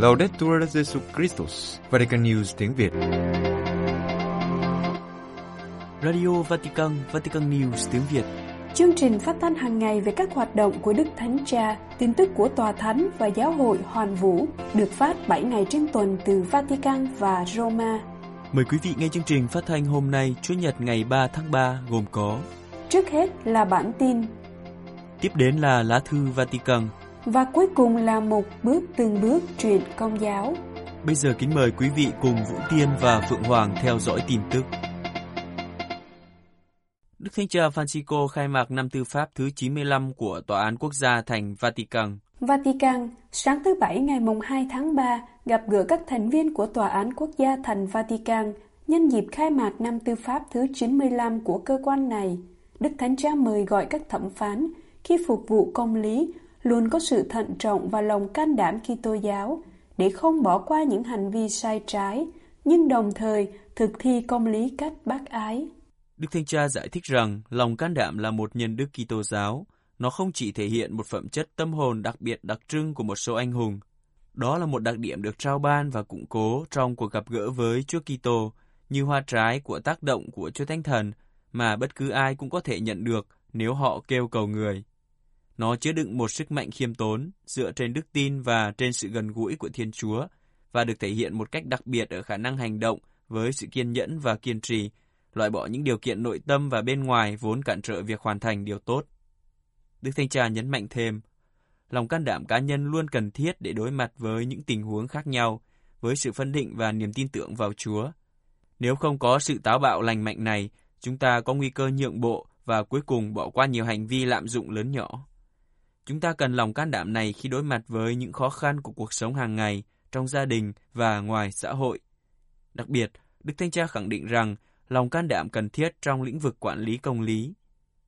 Laudetur Jesu Christus, Vatican News tiếng Việt. Radio Vatican, Vatican News tiếng Việt. Chương trình phát thanh hàng ngày về các hoạt động của Đức Thánh Cha, tin tức của Tòa Thánh và Giáo hội Hoàn Vũ được phát 7 ngày trên tuần từ Vatican và Roma. Mời quý vị nghe chương trình phát thanh hôm nay, Chủ nhật ngày 3 tháng 3 gồm có Trước hết là bản tin Tiếp đến là lá thư Vatican và cuối cùng là một bước từng bước truyền công giáo. Bây giờ kính mời quý vị cùng Vũ Tiên và Phượng Hoàng theo dõi tin tức. Đức Thánh Cha Francisco khai mạc năm tư pháp thứ 95 của Tòa án Quốc gia thành Vatican. Vatican, sáng thứ Bảy ngày mùng 2 tháng 3, gặp gỡ các thành viên của Tòa án Quốc gia thành Vatican nhân dịp khai mạc năm tư pháp thứ 95 của cơ quan này. Đức Thánh Cha mời gọi các thẩm phán khi phục vụ công lý luôn có sự thận trọng và lòng can đảm khi Kitô giáo để không bỏ qua những hành vi sai trái, nhưng đồng thời thực thi công lý cách bác ái. Đức Thanh Cha giải thích rằng lòng can đảm là một nhân đức Kitô giáo, nó không chỉ thể hiện một phẩm chất tâm hồn đặc biệt đặc trưng của một số anh hùng. Đó là một đặc điểm được trao ban và củng cố trong cuộc gặp gỡ với Chúa Kitô, như hoa trái của tác động của Chúa Thánh Thần mà bất cứ ai cũng có thể nhận được nếu họ kêu cầu người. Nó chứa đựng một sức mạnh khiêm tốn, dựa trên đức tin và trên sự gần gũi của Thiên Chúa, và được thể hiện một cách đặc biệt ở khả năng hành động với sự kiên nhẫn và kiên trì, loại bỏ những điều kiện nội tâm và bên ngoài vốn cản trở việc hoàn thành điều tốt. Đức Thanh Cha nhấn mạnh thêm, lòng can đảm cá nhân luôn cần thiết để đối mặt với những tình huống khác nhau, với sự phân định và niềm tin tưởng vào Chúa. Nếu không có sự táo bạo lành mạnh này, chúng ta có nguy cơ nhượng bộ và cuối cùng bỏ qua nhiều hành vi lạm dụng lớn nhỏ. Chúng ta cần lòng can đảm này khi đối mặt với những khó khăn của cuộc sống hàng ngày, trong gia đình và ngoài xã hội. Đặc biệt, Đức Thanh Cha khẳng định rằng lòng can đảm cần thiết trong lĩnh vực quản lý công lý.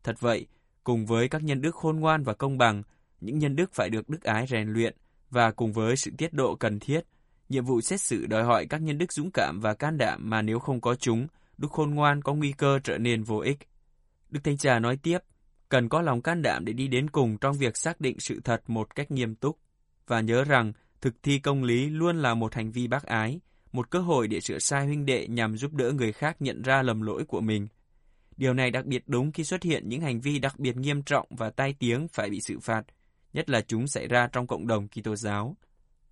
Thật vậy, cùng với các nhân đức khôn ngoan và công bằng, những nhân đức phải được đức ái rèn luyện và cùng với sự tiết độ cần thiết, nhiệm vụ xét xử đòi hỏi các nhân đức dũng cảm và can đảm mà nếu không có chúng, đức khôn ngoan có nguy cơ trở nên vô ích. Đức Thanh Cha nói tiếp, cần có lòng can đảm để đi đến cùng trong việc xác định sự thật một cách nghiêm túc và nhớ rằng thực thi công lý luôn là một hành vi bác ái, một cơ hội để sửa sai huynh đệ nhằm giúp đỡ người khác nhận ra lầm lỗi của mình. Điều này đặc biệt đúng khi xuất hiện những hành vi đặc biệt nghiêm trọng và tai tiếng phải bị xử phạt, nhất là chúng xảy ra trong cộng đồng Kitô giáo.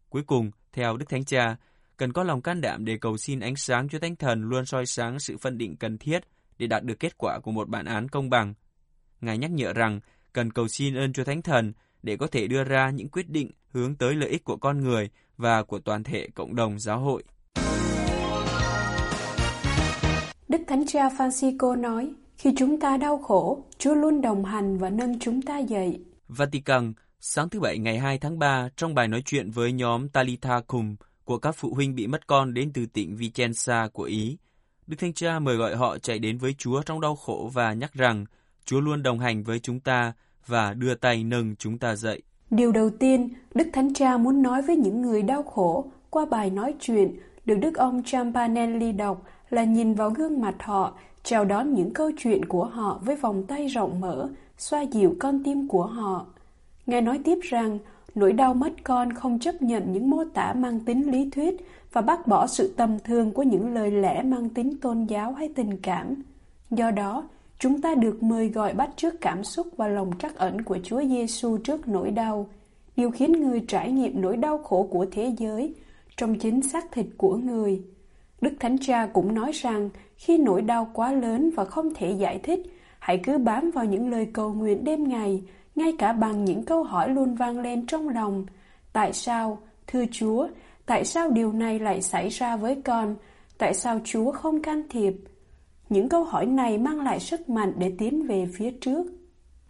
Cuối cùng, theo Đức Thánh Cha, cần có lòng can đảm để cầu xin ánh sáng cho Thánh Thần luôn soi sáng sự phân định cần thiết để đạt được kết quả của một bản án công bằng Ngài nhắc nhở rằng cần cầu xin ơn Chúa Thánh Thần để có thể đưa ra những quyết định hướng tới lợi ích của con người và của toàn thể cộng đồng giáo hội. Đức Thánh Cha Francisco nói, khi chúng ta đau khổ, Chúa luôn đồng hành và nâng chúng ta dậy. Vatican, sáng thứ Bảy ngày 2 tháng 3, trong bài nói chuyện với nhóm Talitha Cum của các phụ huynh bị mất con đến từ tỉnh Vicenza của Ý, Đức Thánh Cha mời gọi họ chạy đến với Chúa trong đau khổ và nhắc rằng Chúa luôn đồng hành với chúng ta và đưa tay nâng chúng ta dậy. Điều đầu tiên, Đức Thánh Cha muốn nói với những người đau khổ qua bài nói chuyện được Đức ông Champanelli đọc là nhìn vào gương mặt họ, chào đón những câu chuyện của họ với vòng tay rộng mở, xoa dịu con tim của họ. Ngài nói tiếp rằng, nỗi đau mất con không chấp nhận những mô tả mang tính lý thuyết và bác bỏ sự tầm thường của những lời lẽ mang tính tôn giáo hay tình cảm. Do đó, Chúng ta được mời gọi bắt chước cảm xúc và lòng trắc ẩn của Chúa Giêsu trước nỗi đau, điều khiến người trải nghiệm nỗi đau khổ của thế giới trong chính xác thịt của người. Đức Thánh Cha cũng nói rằng khi nỗi đau quá lớn và không thể giải thích, hãy cứ bám vào những lời cầu nguyện đêm ngày, ngay cả bằng những câu hỏi luôn vang lên trong lòng. Tại sao, thưa Chúa, tại sao điều này lại xảy ra với con? Tại sao Chúa không can thiệp? Những câu hỏi này mang lại sức mạnh để tiến về phía trước.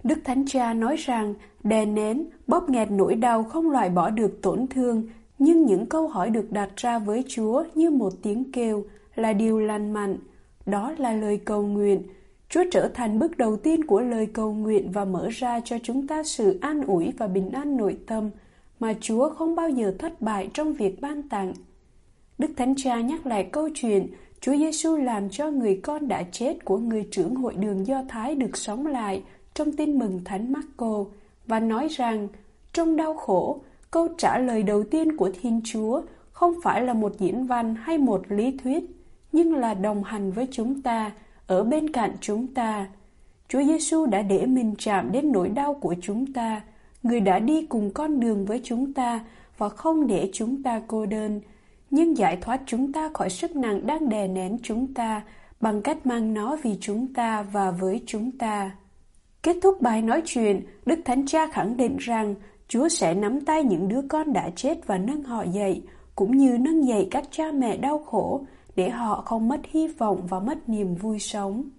Đức Thánh Cha nói rằng đè nén, bóp nghẹt nỗi đau không loại bỏ được tổn thương, nhưng những câu hỏi được đặt ra với Chúa như một tiếng kêu là điều lành mạnh. Đó là lời cầu nguyện. Chúa trở thành bước đầu tiên của lời cầu nguyện và mở ra cho chúng ta sự an ủi và bình an nội tâm mà Chúa không bao giờ thất bại trong việc ban tặng. Đức Thánh Cha nhắc lại câu chuyện Chúa Giêsu làm cho người con đã chết của người trưởng hội đường Do Thái được sống lại trong tin mừng Thánh Marco và nói rằng trong đau khổ, câu trả lời đầu tiên của Thiên Chúa không phải là một diễn văn hay một lý thuyết, nhưng là đồng hành với chúng ta, ở bên cạnh chúng ta. Chúa Giêsu đã để mình chạm đến nỗi đau của chúng ta, người đã đi cùng con đường với chúng ta và không để chúng ta cô đơn, nhưng giải thoát chúng ta khỏi sức nặng đang đè nén chúng ta bằng cách mang nó vì chúng ta và với chúng ta. Kết thúc bài nói chuyện, Đức Thánh Cha khẳng định rằng Chúa sẽ nắm tay những đứa con đã chết và nâng họ dậy, cũng như nâng dậy các cha mẹ đau khổ để họ không mất hy vọng và mất niềm vui sống.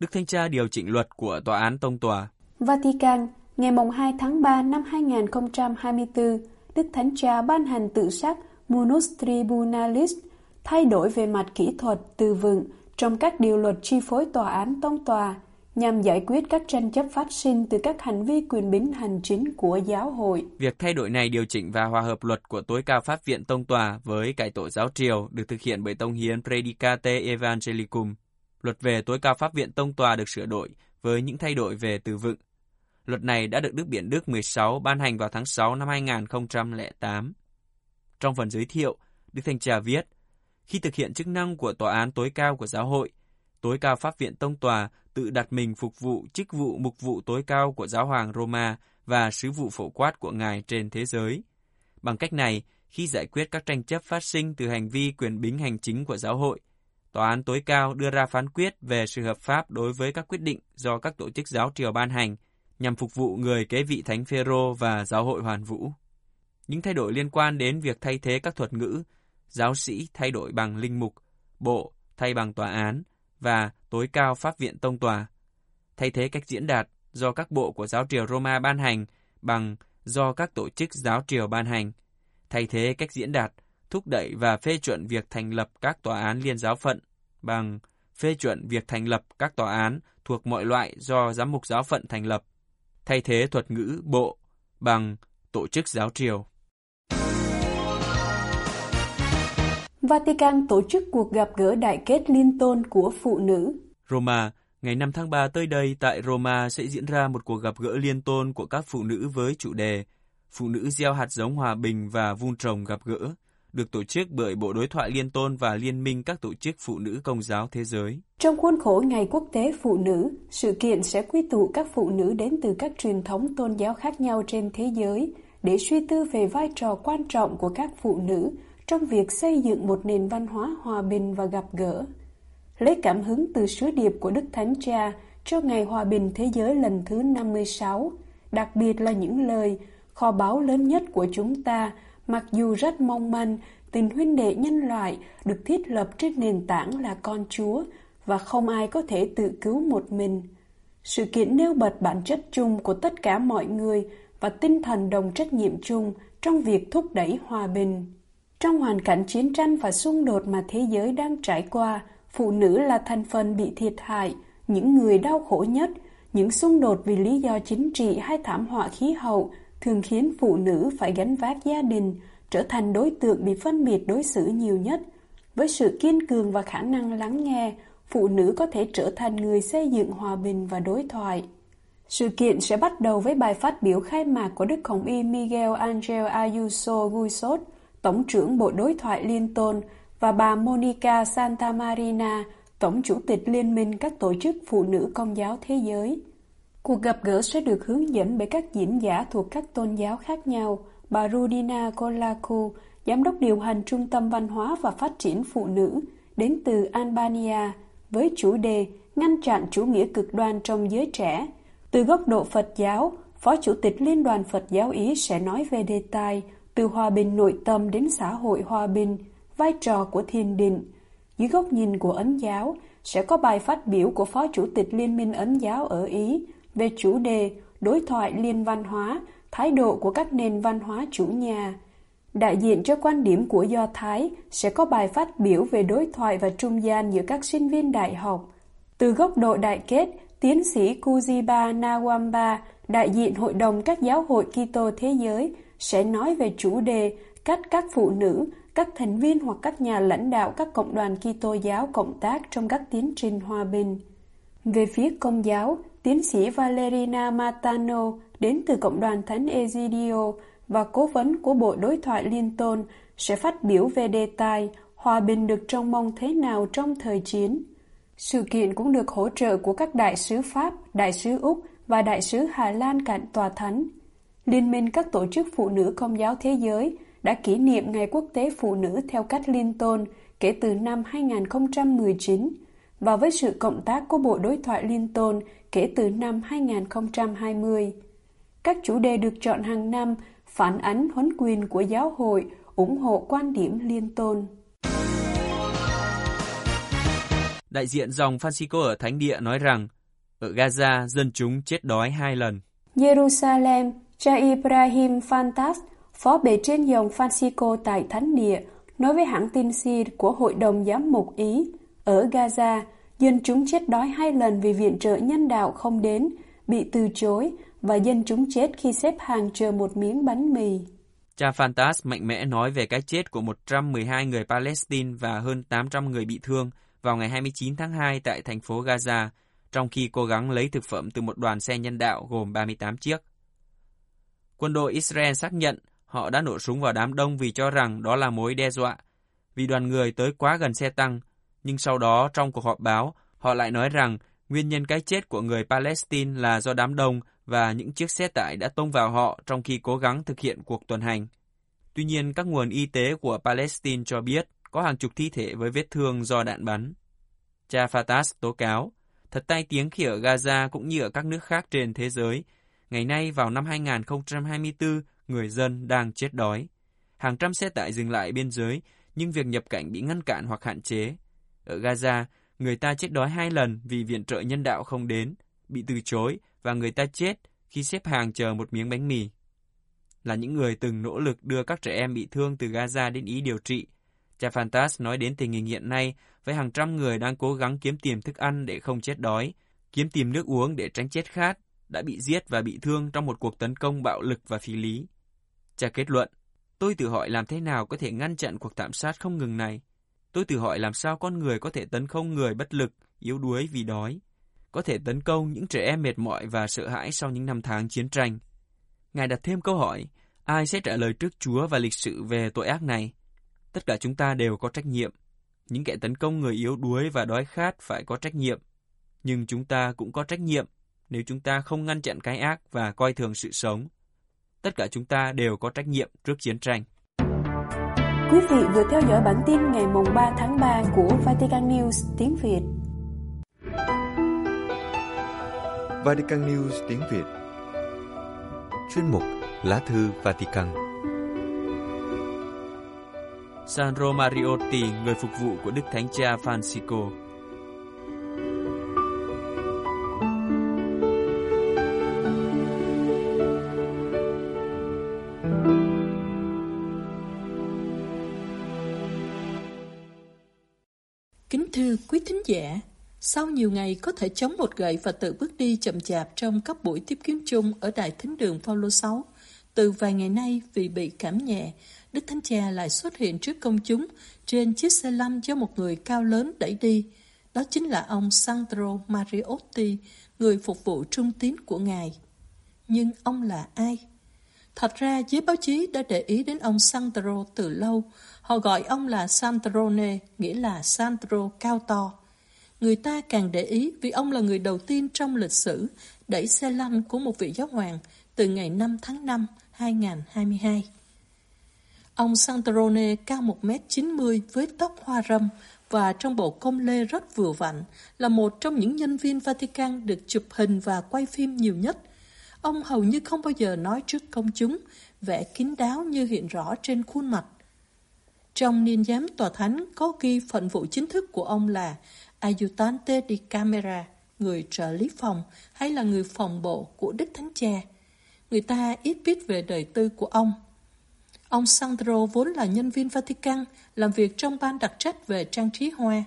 Đức Thanh Cha điều chỉnh luật của Tòa án Tông Tòa Vatican, ngày 2 tháng 3 năm 2024, Đức Thánh Cha ban hành tự sắc Munus Tribunalis, thay đổi về mặt kỹ thuật từ vựng trong các điều luật chi phối tòa án tông tòa nhằm giải quyết các tranh chấp phát sinh từ các hành vi quyền bính hành chính của giáo hội. Việc thay đổi này điều chỉnh và hòa hợp luật của tối cao pháp viện tông tòa với cải tổ giáo triều được thực hiện bởi tông hiến Predicate Evangelicum. Luật về tối cao pháp viện tông tòa được sửa đổi với những thay đổi về từ vựng. Luật này đã được Đức Biển Đức 16 ban hành vào tháng 6 năm 2008. Trong phần giới thiệu, Đức Thanh Trà viết, khi thực hiện chức năng của tòa án tối cao của giáo hội, tối cao pháp viện tông tòa tự đặt mình phục vụ chức vụ mục vụ tối cao của giáo hoàng Roma và sứ vụ phổ quát của ngài trên thế giới. Bằng cách này, khi giải quyết các tranh chấp phát sinh từ hành vi quyền bính hành chính của giáo hội, tòa án tối cao đưa ra phán quyết về sự hợp pháp đối với các quyết định do các tổ chức giáo triều ban hành nhằm phục vụ người kế vị Thánh Phêrô và giáo hội hoàn vũ. Những thay đổi liên quan đến việc thay thế các thuật ngữ giáo sĩ thay đổi bằng linh mục, bộ thay bằng tòa án và tối cao pháp viện tông tòa. Thay thế cách diễn đạt do các bộ của giáo triều Roma ban hành bằng do các tổ chức giáo triều ban hành. Thay thế cách diễn đạt thúc đẩy và phê chuẩn việc thành lập các tòa án liên giáo phận bằng phê chuẩn việc thành lập các tòa án thuộc mọi loại do giám mục giáo phận thành lập. Thay thế thuật ngữ bộ bằng tổ chức giáo triều. Vatican tổ chức cuộc gặp gỡ đại kết liên tôn của phụ nữ. Roma, ngày 5 tháng 3 tới đây tại Roma sẽ diễn ra một cuộc gặp gỡ liên tôn của các phụ nữ với chủ đề Phụ nữ gieo hạt giống hòa bình và vun trồng gặp gỡ, được tổ chức bởi Bộ Đối thoại Liên tôn và Liên minh các tổ chức phụ nữ công giáo thế giới. Trong khuôn khổ Ngày Quốc tế Phụ nữ, sự kiện sẽ quy tụ các phụ nữ đến từ các truyền thống tôn giáo khác nhau trên thế giới để suy tư về vai trò quan trọng của các phụ nữ trong việc xây dựng một nền văn hóa hòa bình và gặp gỡ. Lấy cảm hứng từ sứ điệp của Đức Thánh Cha cho Ngày Hòa bình Thế giới lần thứ 56, đặc biệt là những lời kho báu lớn nhất của chúng ta, mặc dù rất mong manh, tình huynh đệ nhân loại được thiết lập trên nền tảng là con Chúa và không ai có thể tự cứu một mình. Sự kiện nêu bật bản chất chung của tất cả mọi người và tinh thần đồng trách nhiệm chung trong việc thúc đẩy hòa bình. Trong hoàn cảnh chiến tranh và xung đột mà thế giới đang trải qua, phụ nữ là thành phần bị thiệt hại, những người đau khổ nhất, những xung đột vì lý do chính trị hay thảm họa khí hậu thường khiến phụ nữ phải gánh vác gia đình, trở thành đối tượng bị phân biệt đối xử nhiều nhất. Với sự kiên cường và khả năng lắng nghe, phụ nữ có thể trở thành người xây dựng hòa bình và đối thoại. Sự kiện sẽ bắt đầu với bài phát biểu khai mạc của Đức Hồng Y Miguel Angel Ayuso Guisot, Tổng trưởng Bộ Đối thoại Liên Tôn, và bà Monica Santa Marina, Tổng chủ tịch Liên minh các tổ chức phụ nữ công giáo thế giới. Cuộc gặp gỡ sẽ được hướng dẫn bởi các diễn giả thuộc các tôn giáo khác nhau. Bà Rudina Kolaku, Giám đốc điều hành Trung tâm Văn hóa và Phát triển Phụ nữ, đến từ Albania, với chủ đề Ngăn chặn chủ nghĩa cực đoan trong giới trẻ. Từ góc độ Phật giáo, Phó Chủ tịch Liên đoàn Phật giáo Ý sẽ nói về đề tài từ hòa bình nội tâm đến xã hội hòa bình, vai trò của thiền định. Dưới góc nhìn của Ấn giáo, sẽ có bài phát biểu của Phó Chủ tịch Liên minh Ấn giáo ở Ý về chủ đề đối thoại liên văn hóa, thái độ của các nền văn hóa chủ nhà. Đại diện cho quan điểm của Do Thái sẽ có bài phát biểu về đối thoại và trung gian giữa các sinh viên đại học. Từ góc độ đại kết, tiến sĩ Kuziba Nawamba, đại diện Hội đồng các giáo hội Kitô thế giới, sẽ nói về chủ đề cách các phụ nữ, các thành viên hoặc các nhà lãnh đạo các cộng đoàn Kitô giáo cộng tác trong các tiến trình hòa bình. Về phía công giáo, tiến sĩ Valerina Matano đến từ Cộng đoàn Thánh Egidio và cố vấn của Bộ Đối thoại Liên Tôn sẽ phát biểu về đề tài Hòa bình được trông mong thế nào trong thời chiến. Sự kiện cũng được hỗ trợ của các đại sứ Pháp, đại sứ Úc và đại sứ Hà Lan cạnh tòa thánh. Liên minh các tổ chức phụ nữ công giáo thế giới đã kỷ niệm Ngày Quốc tế Phụ nữ theo cách liên tôn kể từ năm 2019 và với sự cộng tác của Bộ Đối thoại Liên tôn kể từ năm 2020. Các chủ đề được chọn hàng năm phản ánh huấn quyền của giáo hội, ủng hộ quan điểm liên tôn. Đại diện dòng Francisco ở Thánh Địa nói rằng, ở Gaza, dân chúng chết đói hai lần. Jerusalem, cha Ibrahim Fantas, phó bề trên dòng Francisco tại Thánh Địa, nói với hãng tin SIR của Hội đồng Giám mục Ý, ở Gaza, dân chúng chết đói hai lần vì viện trợ nhân đạo không đến, bị từ chối và dân chúng chết khi xếp hàng chờ một miếng bánh mì. Cha Fantas mạnh mẽ nói về cái chết của 112 người Palestine và hơn 800 người bị thương vào ngày 29 tháng 2 tại thành phố Gaza, trong khi cố gắng lấy thực phẩm từ một đoàn xe nhân đạo gồm 38 chiếc. Quân đội Israel xác nhận họ đã nổ súng vào đám đông vì cho rằng đó là mối đe dọa, vì đoàn người tới quá gần xe tăng, nhưng sau đó trong cuộc họp báo, họ lại nói rằng nguyên nhân cái chết của người Palestine là do đám đông và những chiếc xe tải đã tông vào họ trong khi cố gắng thực hiện cuộc tuần hành. Tuy nhiên, các nguồn y tế của Palestine cho biết có hàng chục thi thể với vết thương do đạn bắn. Cha Fatas tố cáo, thật tai tiếng khi ở Gaza cũng như ở các nước khác trên thế giới, ngày nay vào năm 2024, người dân đang chết đói. Hàng trăm xe tải dừng lại biên giới, nhưng việc nhập cảnh bị ngăn cản hoặc hạn chế. Ở Gaza, người ta chết đói hai lần vì viện trợ nhân đạo không đến, bị từ chối và người ta chết khi xếp hàng chờ một miếng bánh mì. Là những người từng nỗ lực đưa các trẻ em bị thương từ Gaza đến Ý điều trị, cha Fantas nói đến tình hình hiện nay với hàng trăm người đang cố gắng kiếm tìm thức ăn để không chết đói, kiếm tìm nước uống để tránh chết khát, đã bị giết và bị thương trong một cuộc tấn công bạo lực và phi lý. Cha kết luận, tôi tự hỏi làm thế nào có thể ngăn chặn cuộc thảm sát không ngừng này. Tôi tự hỏi làm sao con người có thể tấn công người bất lực, yếu đuối vì đói, có thể tấn công những trẻ em mệt mỏi và sợ hãi sau những năm tháng chiến tranh. Ngài đặt thêm câu hỏi, ai sẽ trả lời trước Chúa và lịch sử về tội ác này? Tất cả chúng ta đều có trách nhiệm. Những kẻ tấn công người yếu đuối và đói khát phải có trách nhiệm. Nhưng chúng ta cũng có trách nhiệm nếu chúng ta không ngăn chặn cái ác và coi thường sự sống. Tất cả chúng ta đều có trách nhiệm trước chiến tranh. Quý vị vừa theo dõi bản tin ngày mùng 3 tháng 3 của Vatican News tiếng Việt. Vatican News tiếng Việt Chuyên mục Lá thư Vatican Sandro Mariotti, người phục vụ của Đức Thánh Cha Francisco. Sau nhiều ngày có thể chống một gậy và tự bước đi chậm chạp trong các buổi tiếp kiến chung ở Đại Thính đường Paulo 6, từ vài ngày nay vì bị cảm nhẹ, Đức Thánh Cha lại xuất hiện trước công chúng trên chiếc xe lăn do một người cao lớn đẩy đi. Đó chính là ông Sandro Mariotti, người phục vụ trung tín của Ngài. Nhưng ông là ai? Thật ra, giới báo chí đã để ý đến ông Sandro từ lâu. Họ gọi ông là Sandrone, nghĩa là Sandro cao to. Người ta càng để ý vì ông là người đầu tiên trong lịch sử đẩy xe lăn của một vị giáo hoàng từ ngày 5 tháng 5 2022. Ông Santorone cao 1m90 với tóc hoa râm và trong bộ công lê rất vừa vặn, là một trong những nhân viên Vatican được chụp hình và quay phim nhiều nhất. Ông hầu như không bao giờ nói trước công chúng, vẻ kín đáo như hiện rõ trên khuôn mặt. Trong niên giám tòa thánh có ghi phận vụ chính thức của ông là Ayutante di Camera, người trợ lý phòng hay là người phòng bộ của Đức Thánh Cha. Người ta ít biết về đời tư của ông. Ông Sandro vốn là nhân viên Vatican, làm việc trong ban đặc trách về trang trí hoa.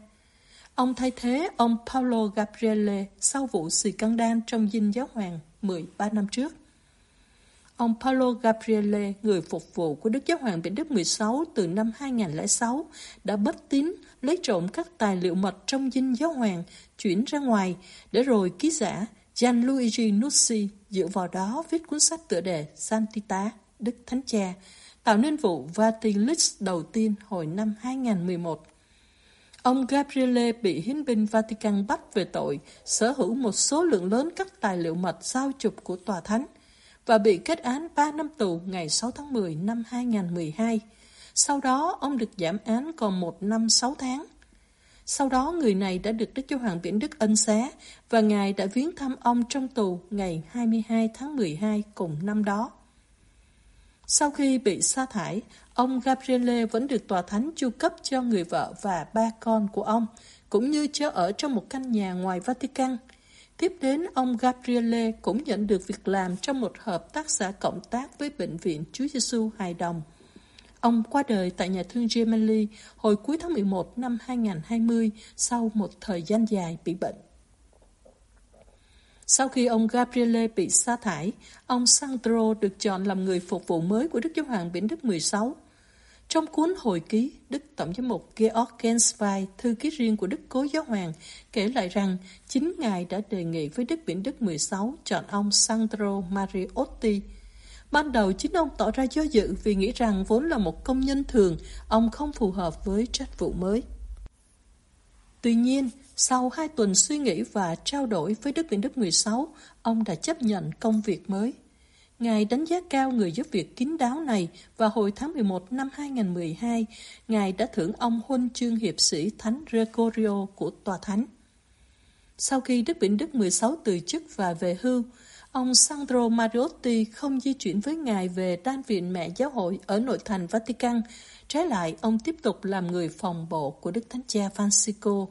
Ông thay thế ông Paolo Gabriele sau vụ xì căng đan trong dinh giáo hoàng 13 năm trước ông Paolo Gabriele, người phục vụ của Đức Giáo hoàng Benedict Đức 16 từ năm 2006, đã bất tín lấy trộm các tài liệu mật trong dinh giáo hoàng, chuyển ra ngoài, để rồi ký giả Gianluigi Nucci dựa vào đó viết cuốn sách tựa đề Santita, Đức Thánh Cha, tạo nên vụ Vatilis đầu tiên hồi năm 2011. Ông Gabriele bị hiến binh Vatican bắt về tội sở hữu một số lượng lớn các tài liệu mật giao chụp của tòa thánh và bị kết án 3 năm tù ngày 6 tháng 10 năm 2012. Sau đó, ông được giảm án còn 1 năm 6 tháng. Sau đó, người này đã được Đức Giáo Hoàng Biển Đức ân xá và Ngài đã viếng thăm ông trong tù ngày 22 tháng 12 cùng năm đó. Sau khi bị sa thải, ông Gabriele vẫn được tòa thánh chu cấp cho người vợ và ba con của ông, cũng như cho ở trong một căn nhà ngoài Vatican. Tiếp đến, ông Gabriele cũng nhận được việc làm trong một hợp tác xã cộng tác với Bệnh viện Chúa Giêsu Hài Đồng. Ông qua đời tại nhà thương Gemelli hồi cuối tháng 11 năm 2020 sau một thời gian dài bị bệnh. Sau khi ông Gabriele bị sa thải, ông Sandro được chọn làm người phục vụ mới của Đức Giáo hoàng Biển Đức 16. Trong cuốn hồi ký, Đức Tổng giám mục Georg Genswein, thư ký riêng của Đức Cố Giáo Hoàng, kể lại rằng chính Ngài đã đề nghị với Đức Biển Đức 16 chọn ông Sandro Mariotti. Ban đầu chính ông tỏ ra do dự vì nghĩ rằng vốn là một công nhân thường, ông không phù hợp với trách vụ mới. Tuy nhiên, sau hai tuần suy nghĩ và trao đổi với Đức Biển Đức 16, ông đã chấp nhận công việc mới. Ngài đánh giá cao người giúp việc kín đáo này và hồi tháng 11 năm 2012, Ngài đã thưởng ông huân chương hiệp sĩ Thánh Gregorio của Tòa Thánh. Sau khi Đức Biển Đức 16 từ chức và về hưu, ông Sandro Mariotti không di chuyển với Ngài về đan viện mẹ giáo hội ở nội thành Vatican. Trái lại, ông tiếp tục làm người phòng bộ của Đức Thánh Cha Francisco.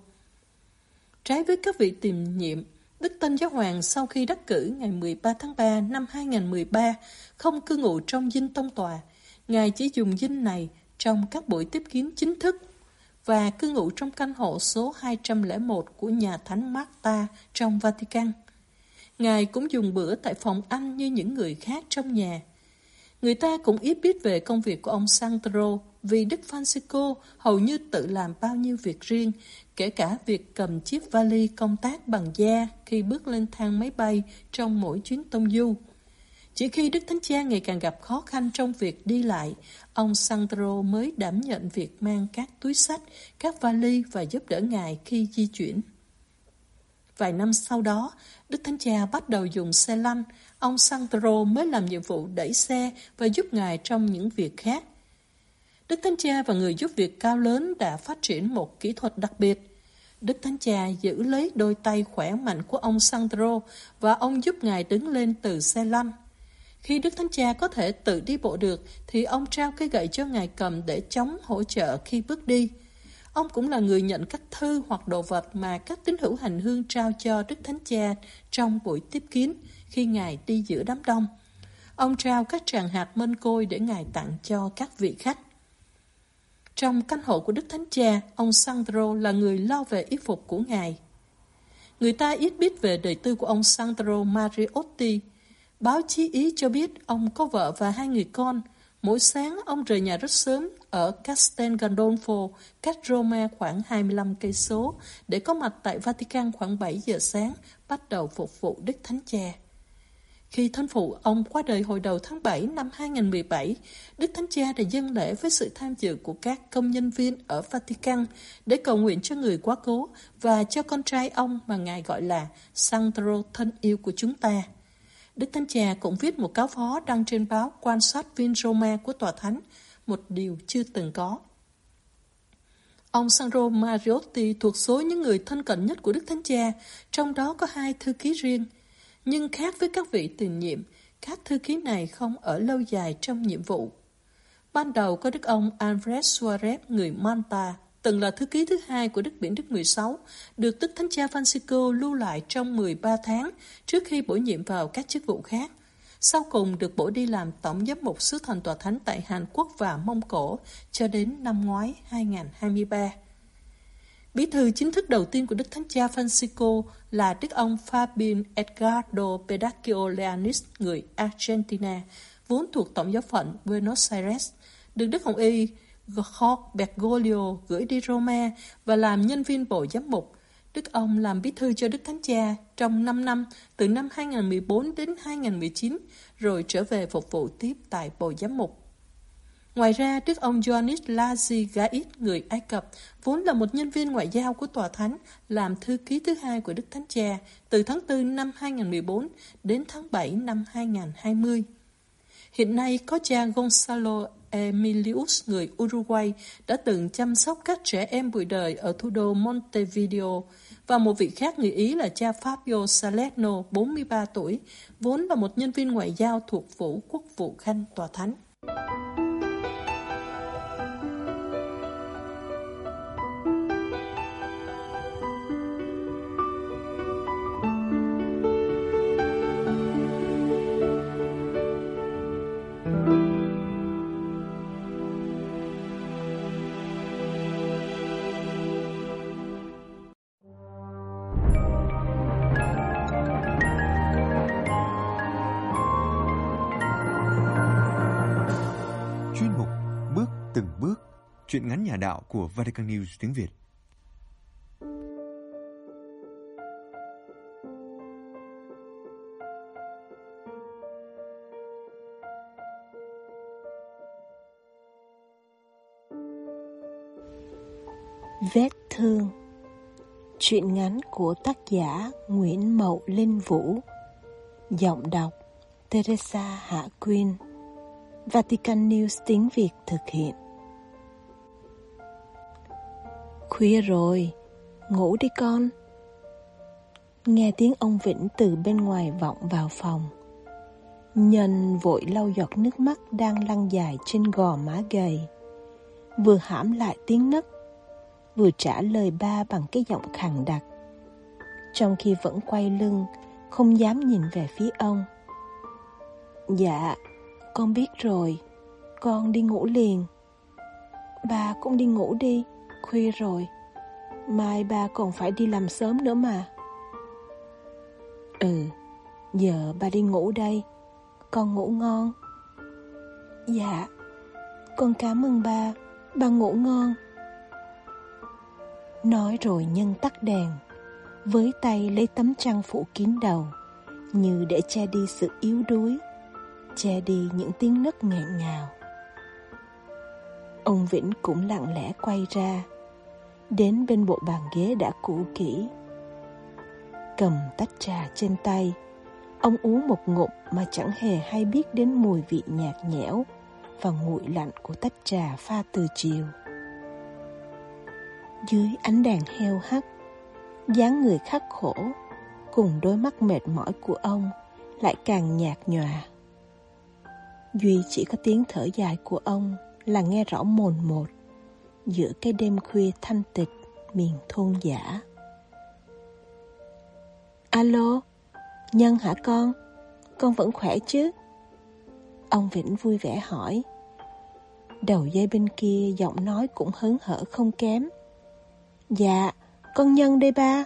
Trái với các vị tiền nhiệm, Đức Tân Giáo Hoàng sau khi đắc cử ngày 13 tháng 3 năm 2013 không cư ngụ trong dinh tông tòa. Ngài chỉ dùng dinh này trong các buổi tiếp kiến chính thức và cư ngụ trong căn hộ số 201 của nhà thánh Marta trong Vatican. Ngài cũng dùng bữa tại phòng ăn như những người khác trong nhà. Người ta cũng ít biết về công việc của ông Sandro vì Đức Francisco hầu như tự làm bao nhiêu việc riêng, kể cả việc cầm chiếc vali công tác bằng da khi bước lên thang máy bay trong mỗi chuyến tông du. Chỉ khi Đức Thánh Cha ngày càng gặp khó khăn trong việc đi lại, ông Sandro mới đảm nhận việc mang các túi sách, các vali và giúp đỡ Ngài khi di chuyển. Vài năm sau đó, Đức Thánh Cha bắt đầu dùng xe lăn, ông Sandro mới làm nhiệm vụ đẩy xe và giúp Ngài trong những việc khác. Đức Thánh Cha và người giúp việc cao lớn đã phát triển một kỹ thuật đặc biệt. Đức Thánh Cha giữ lấy đôi tay khỏe mạnh của ông Sandro và ông giúp Ngài đứng lên từ xe lăn. Khi Đức Thánh Cha có thể tự đi bộ được, thì ông trao cây gậy cho Ngài cầm để chống hỗ trợ khi bước đi. Ông cũng là người nhận các thư hoặc đồ vật mà các tín hữu hành hương trao cho Đức Thánh Cha trong buổi tiếp kiến khi Ngài đi giữa đám đông. Ông trao các tràng hạt mân côi để Ngài tặng cho các vị khách. Trong căn hộ của Đức Thánh Cha, ông Sandro là người lo về y phục của Ngài. Người ta ít biết về đời tư của ông Sandro Mariotti. Báo chí Ý cho biết ông có vợ và hai người con. Mỗi sáng ông rời nhà rất sớm ở Castel Gandolfo, cách Roma khoảng 25 cây số, để có mặt tại Vatican khoảng 7 giờ sáng, bắt đầu phục vụ Đức Thánh Cha. Khi thân phụ ông qua đời hồi đầu tháng 7 năm 2017, Đức Thánh Cha đã dâng lễ với sự tham dự của các công nhân viên ở Vatican để cầu nguyện cho người quá cố và cho con trai ông mà Ngài gọi là Sandro thân yêu của chúng ta. Đức Thánh Cha cũng viết một cáo phó đăng trên báo quan sát viên Roma của Tòa Thánh, một điều chưa từng có. Ông Sandro Mariotti thuộc số những người thân cận nhất của Đức Thánh Cha, trong đó có hai thư ký riêng – nhưng khác với các vị tiền nhiệm, các thư ký này không ở lâu dài trong nhiệm vụ. Ban đầu có đức ông Andres Suarez, người Manta, từng là thư ký thứ hai của Đức Biển Đức 16, được Đức Thánh Cha Francisco lưu lại trong 13 tháng trước khi bổ nhiệm vào các chức vụ khác. Sau cùng được bổ đi làm tổng giám mục sứ thần tòa thánh tại Hàn Quốc và Mông Cổ cho đến năm ngoái 2023. Bí thư chính thức đầu tiên của Đức Thánh Cha Francisco là Đức ông Fabin Edgardo Pedacchio Leonis người Argentina, vốn thuộc Tổng giáo phận Buenos Aires, được Đức Hồng Y Jorge Bergoglio gửi đi Roma và làm nhân viên bộ giám mục. Đức ông làm bí thư cho Đức Thánh Cha trong 5 năm, từ năm 2014 đến 2019, rồi trở về phục vụ tiếp tại bộ giám mục. Ngoài ra, Đức ông Johannes Lazi Gait, người Ai Cập, vốn là một nhân viên ngoại giao của Tòa Thánh, làm thư ký thứ hai của Đức Thánh Cha từ tháng 4 năm 2014 đến tháng 7 năm 2020. Hiện nay có cha Gonzalo Emilius, người Uruguay, đã từng chăm sóc các trẻ em buổi đời ở thủ đô Montevideo, và một vị khác người Ý là cha Fabio Salerno, 43 tuổi, vốn là một nhân viên ngoại giao thuộc Vũ Quốc vụ Khanh Tòa Thánh. Chuyện ngắn nhà đạo của Vatican News tiếng Việt. Vết thương. Chuyện ngắn của tác giả Nguyễn Mậu Linh Vũ. Giọng đọc Teresa Hạ Quyên. Vatican News tiếng Việt thực hiện. Khuya rồi, ngủ đi con. Nghe tiếng ông Vĩnh từ bên ngoài vọng vào phòng. Nhân vội lau giọt nước mắt đang lăn dài trên gò má gầy. Vừa hãm lại tiếng nấc, vừa trả lời ba bằng cái giọng khàn đặc. Trong khi vẫn quay lưng, không dám nhìn về phía ông. Dạ, con biết rồi, con đi ngủ liền. ba cũng đi ngủ đi khuya rồi. Mai ba còn phải đi làm sớm nữa mà. Ừ Giờ ba đi ngủ đây. Con ngủ ngon. Dạ Con cảm ơn ba. Ba ngủ ngon. Nói rồi nhân tắt đèn, Với tay lấy tấm chăn phủ kín đầu, Như để che đi sự yếu đuối, Che đi những tiếng nấc nghẹn ngào. Ông Vĩnh cũng lặng lẽ quay ra. Đến bên bộ bàn ghế đã cũ kỹ. Cầm tách trà trên tay, Ông uống một ngụm mà chẳng hề hay biết đến mùi vị nhạt nhẽo Và nguội lạnh của tách trà pha từ chiều. Dưới ánh đèn heo hắt, dáng người khắc khổ Cùng đôi mắt mệt mỏi của ông Lại càng nhạt nhòa. Duy chỉ có tiếng thở dài của ông là nghe rõ mồn một giữa cái đêm khuya thanh tịch miền thôn giả. Alo, Nhân hả con? Con vẫn khỏe chứ? Ông Vĩnh vui vẻ hỏi. Đầu dây bên kia giọng nói cũng hớn hở không kém. Dạ, con Nhân đây ba.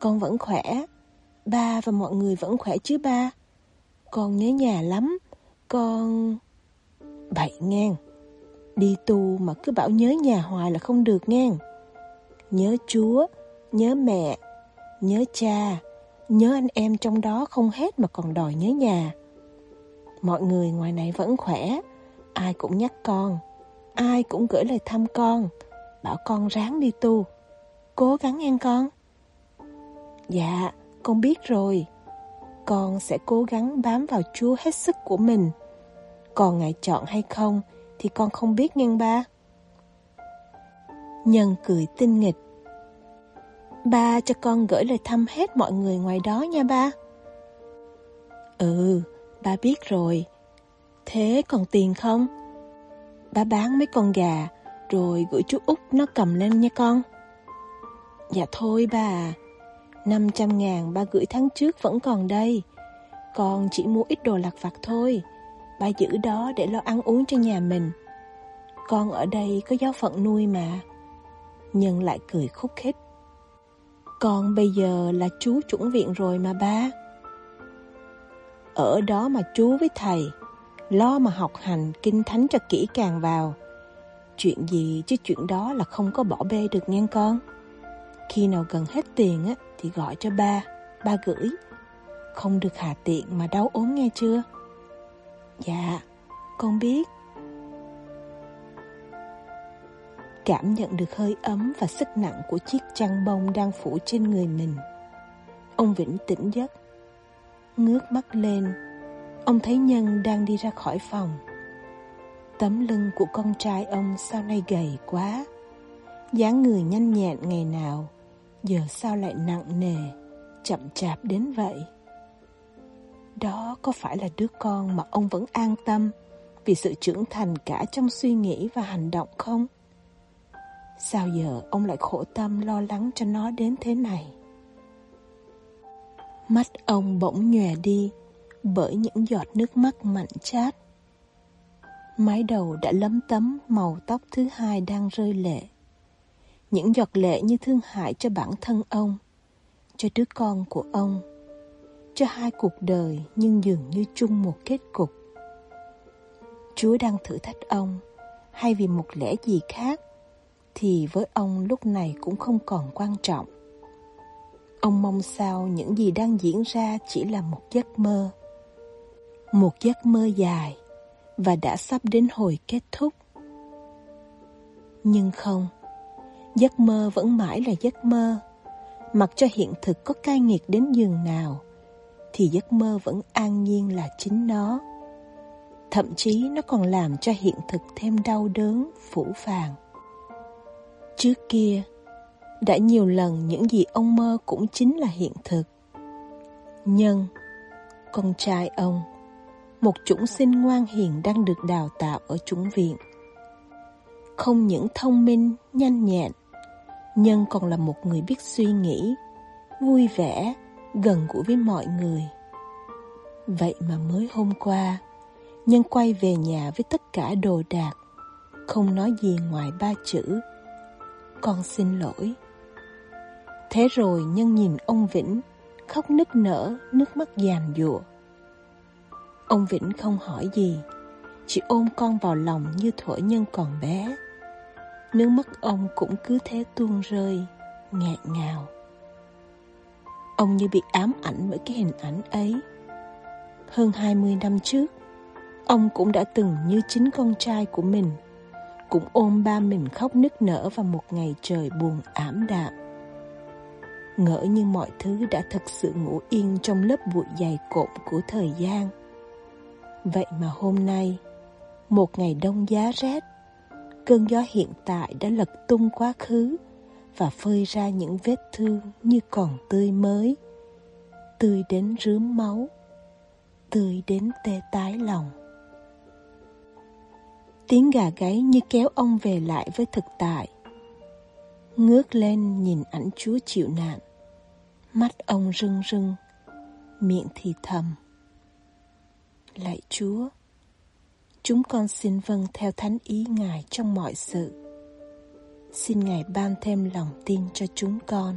Con vẫn khỏe. Ba và mọi người vẫn khỏe chứ ba. Con nhớ nhà lắm. Con... Bậy ngang. Đi tu mà cứ bảo nhớ nhà hoài là không được nghe. Nhớ Chúa, nhớ mẹ, nhớ cha, nhớ anh em trong đó không hết mà còn đòi nhớ nhà. Mọi người ngoài này vẫn khỏe, ai cũng nhắc con, ai cũng gửi lời thăm con, bảo con ráng đi tu. Cố gắng nghe con. Dạ, con biết rồi. Con sẽ cố gắng bám vào Chúa hết sức của mình. Còn ngài chọn hay không thì con không biết nhân ba. Nhân cười tinh nghịch. Ba cho con gửi lời thăm hết mọi người ngoài đó nha ba. Ừ, ba biết rồi. Thế còn tiền không? Ba bán mấy con gà rồi gửi chú Út nó cầm lên nha con. Dạ thôi ba à, 500 ngàn ba gửi tháng trước vẫn còn đây. Con chỉ mua ít đồ lặt vặt thôi. Ba giữ đó để lo ăn uống cho nhà mình Con ở đây có giáo phận nuôi mà Nhân lại cười khúc khích Con bây giờ là chú chuẩn viện rồi mà ba Ở đó mà chú với thầy lo mà học hành kinh thánh cho kỹ càng vào. Chuyện gì chứ chuyện đó là không có bỏ bê được nghe con. Khi nào gần hết tiền á thì gọi cho ba, ba gửi. Không được hà tiện mà đau ốm nghe chưa? Dạ, con biết. Cảm nhận được hơi ấm và sức nặng của chiếc chăn bông đang phủ trên người mình. Ông Vĩnh tỉnh giấc. Ngước mắt lên, ông thấy Nhân đang đi ra khỏi phòng. Tấm lưng của con trai ông sau này gầy quá. dáng người nhanh nhẹn ngày nào, giờ sao lại nặng nề, chậm chạp đến vậy? Đó có phải là đứa con mà ông vẫn an tâm vì sự trưởng thành cả trong suy nghĩ và hành động không? Sao giờ ông lại khổ tâm lo lắng cho nó đến thế này? Mắt ông bỗng nhòe đi bởi những giọt nước mắt mặn chát. Mái đầu đã lấm tấm màu tóc thứ hai đang rơi lệ. Những giọt lệ như thương hại cho bản thân ông, cho đứa con của ông, cho hai cuộc đời nhưng dường như chung một kết cục. Chúa đang thử thách ông, hay vì một lẽ gì khác, thì với ông lúc này cũng không còn quan trọng. Ông mong sao những gì đang diễn ra chỉ là một giấc mơ. Một giấc mơ dài và đã sắp đến hồi kết thúc. Nhưng không, giấc mơ vẫn mãi là giấc mơ. Mặc cho hiện thực có cay nghiệt đến giường nào, thì giấc mơ vẫn an nhiên là chính nó. Thậm chí nó còn làm cho hiện thực thêm đau đớn, phủ phàng. Trước kia, đã nhiều lần những gì ông mơ cũng chính là hiện thực. Nhân, con trai ông, một chủng sinh ngoan hiền đang được đào tạo ở chủng viện. Không những thông minh, nhanh nhẹn, Nhân còn là một người biết suy nghĩ, vui vẻ, gần gũi với mọi người. Vậy mà mới hôm qua, Nhân quay về nhà với tất cả đồ đạc, không nói gì ngoài ba chữ. Con xin lỗi. Thế rồi Nhân nhìn ông Vĩnh, khóc nức nở, nước mắt giàn giụa. Ông Vĩnh không hỏi gì, chỉ ôm con vào lòng như thuở Nhân còn bé. Nước mắt ông cũng cứ thế tuôn rơi, nghẹn ngào. Ông như bị ám ảnh bởi cái hình ảnh ấy. Hơn 20 năm trước, ông cũng đã từng như chính con trai của mình, cũng ôm ba mình khóc nức nở vào một ngày trời buồn ảm đạm. Ngỡ như mọi thứ đã thật sự ngủ yên trong lớp bụi dày cộm của thời gian. Vậy mà hôm nay, một ngày đông giá rét, cơn gió hiện tại đã lật tung quá khứ và phơi ra những vết thương như còn tươi mới, tươi đến rướm máu, tươi đến tê tái lòng. Tiếng gà gáy như kéo ông về lại với thực tại. Ngước lên nhìn ảnh Chúa chịu nạn, mắt ông rưng rưng, miệng thì thầm. Lạy Chúa, chúng con xin vâng theo thánh ý Ngài trong mọi sự. Xin Ngài ban thêm lòng tin cho chúng con.